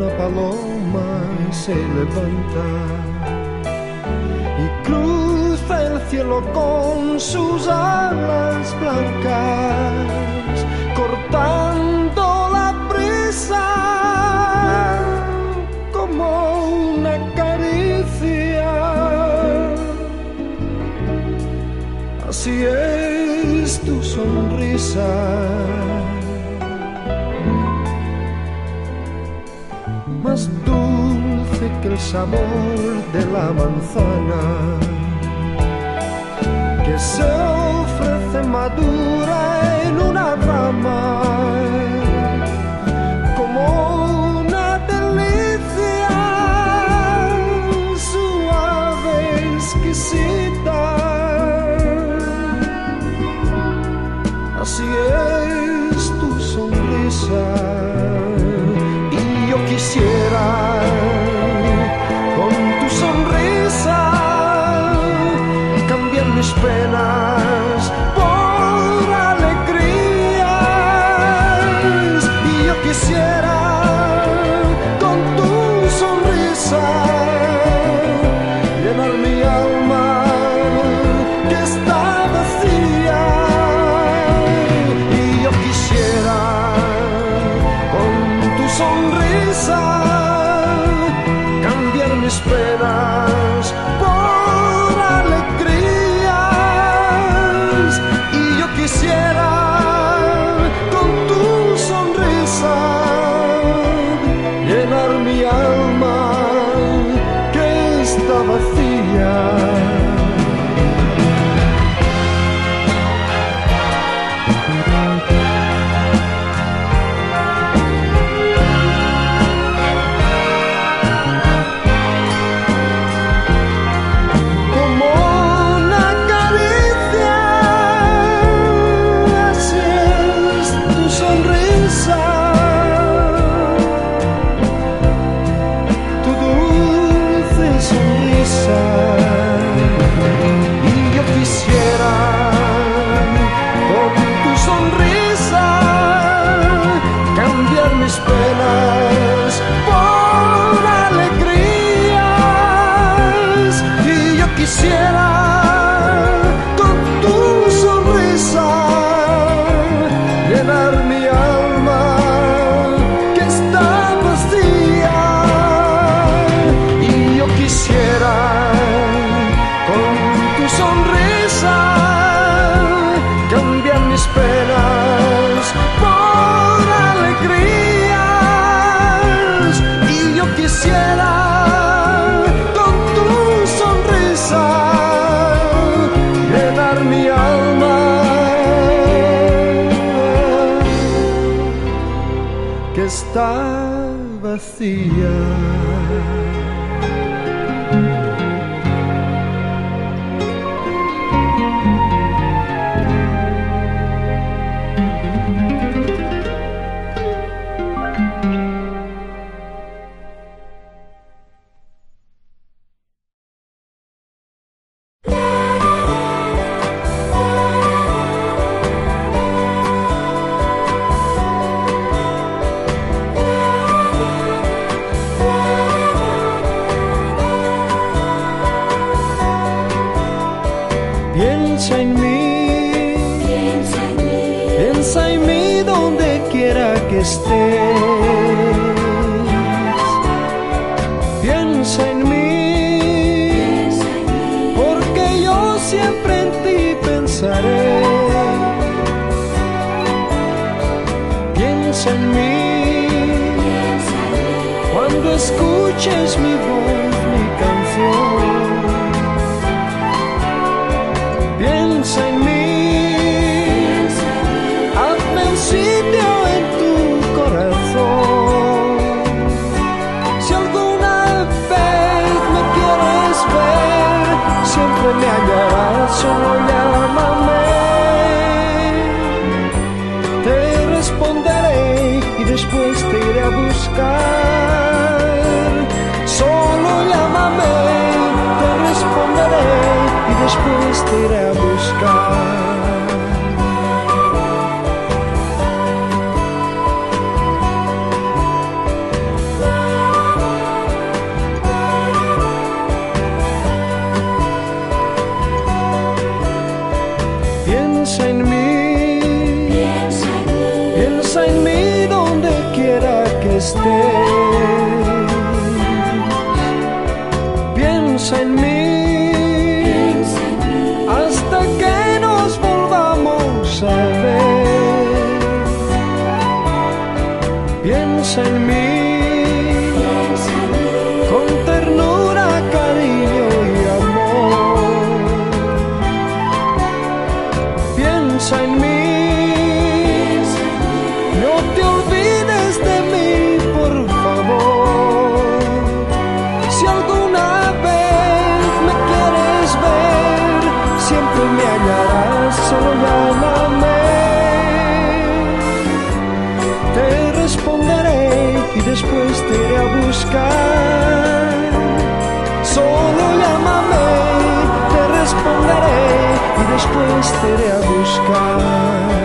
una paloma se levanta y cruza el cielo con sus alas blancas, cortando la brisa como una caricia. Así es tu sonrisa. más dulce que el sabor de la manzana, que se ofrece madura en una rama. I'll see ya. spread. está vazia. Just en mí. No te olvides de mí, por favor. Si alguna vez me quieres ver, siempre me hallarás, solo llámame. Te responderé y después te iré a buscar. depois terei a buscar.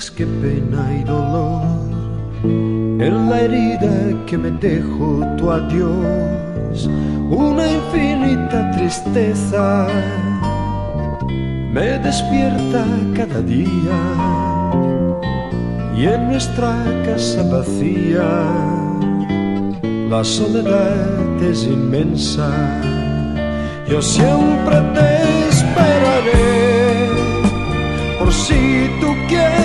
más que pena y dolor en la herida que me dejó tu adiós, una infinita tristeza me despierta cada día y en nuestra casa vacía la soledad es inmensa. Yo siempre te esperaré por si tú quieres.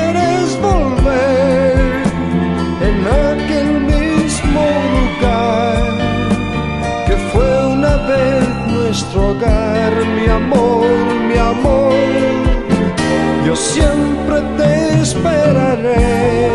Nuestro hogar, mi amor, mi amor. Yo siempre te esperaré,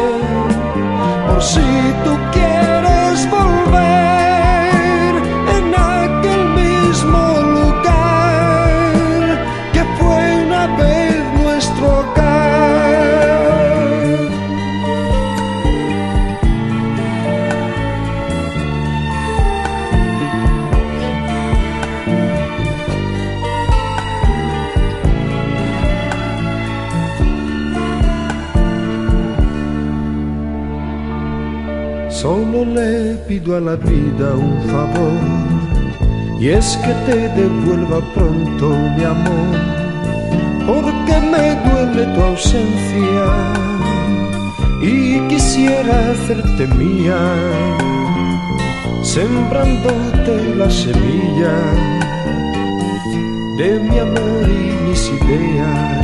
la vida un favor. Y es que te devuelva pronto mi amor, porque me duele tu ausencia. Y quisiera hacerte mía, sembrándote la semilla de mi amor y mis ideas.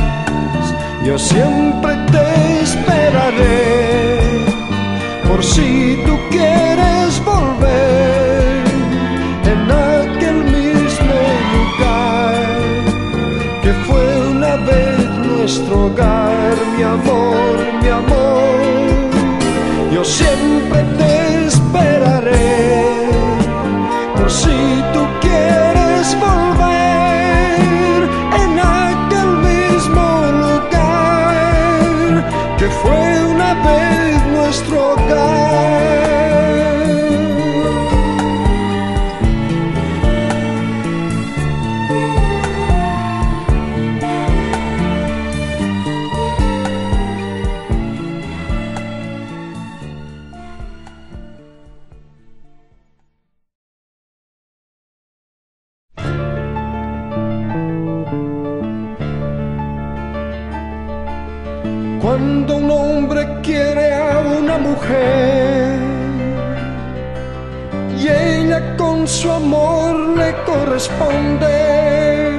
Yo siempre te esperaré por si tú quieres nuestro hogar, mi amor, mi amor. Yo siempre te Cuando un hombre quiere a una mujer y ella con su amor le corresponde,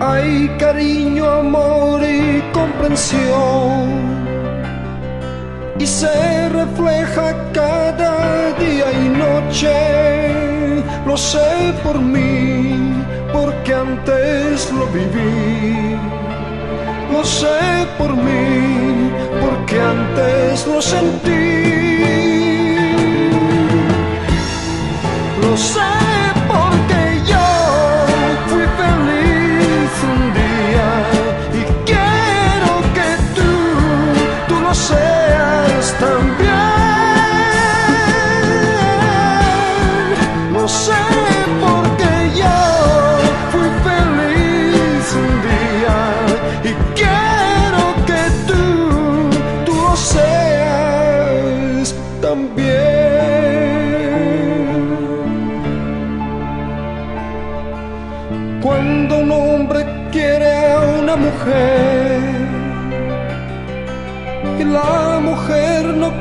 hay cariño, amor y comprensión y se refleja cada día y noche. Lo sé por mí, porque antes lo viví. Lo sé por mí, porque antes lo sentí. Lo sé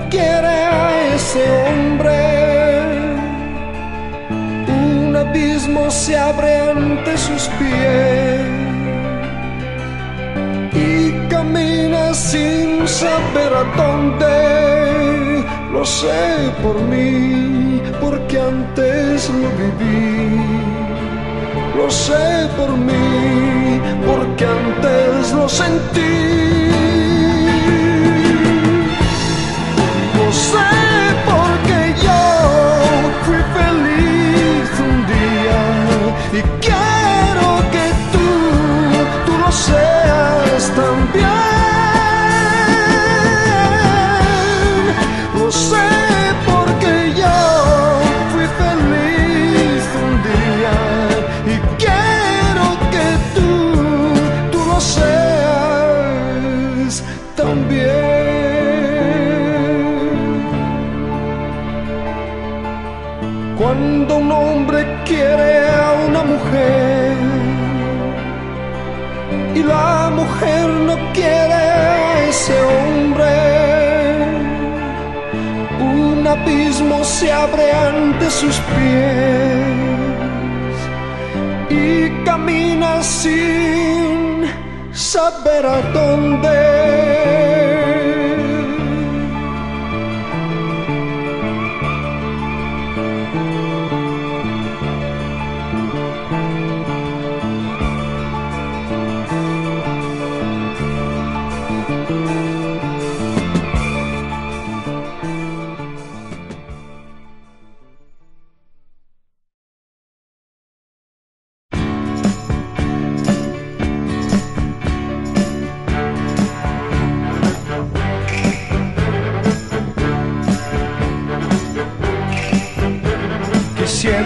quiere a ese hombre, un abismo se abre ante sus pies y camina sin saber a dónde. Lo sé por mí, porque antes lo viví. Lo sé por mí, porque antes lo sentí. Abismo se abre ante sus pies y camina sin saber a dónde.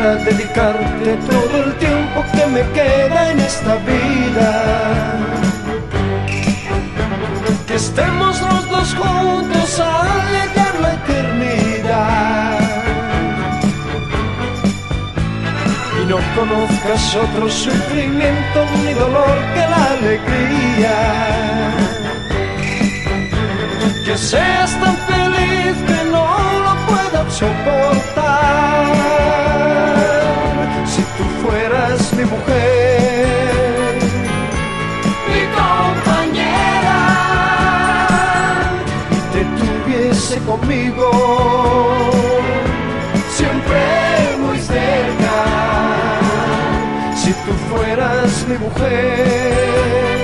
Dedicarte todo el tiempo que me queda en esta vida. Que estemos los dos juntos a llegar la eternidad. Y no conozcas otro sufrimiento ni dolor que la alegría. Que seas tan feliz conmigo, siempre muy cerca. Si tú fueras mi mujer,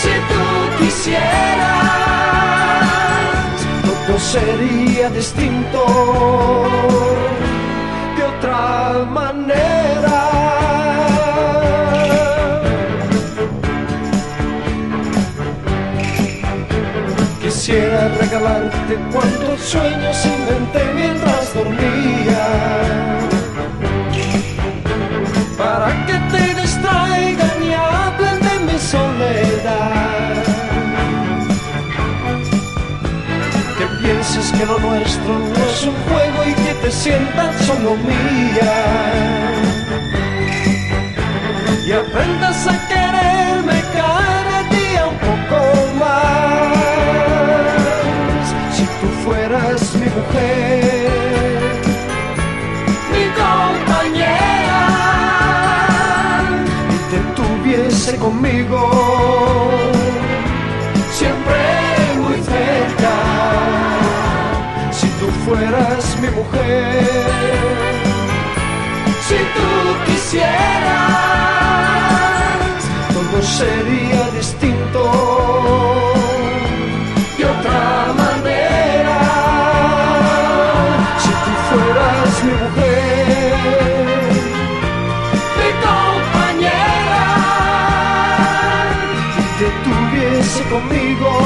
si tú quisieras, todo sería distinto Regalarte cuantos sueños inventé mientras dormía. Para que te distraigan y hablen de mi soledad. Que pienses que lo nuestro no es un juego y que te sientas solo mía. Y aprendas a quererme cada conmigo, siempre muy cerca. Si tú fueras mi mujer, si tú quisieras, todo sería distinto conmigo,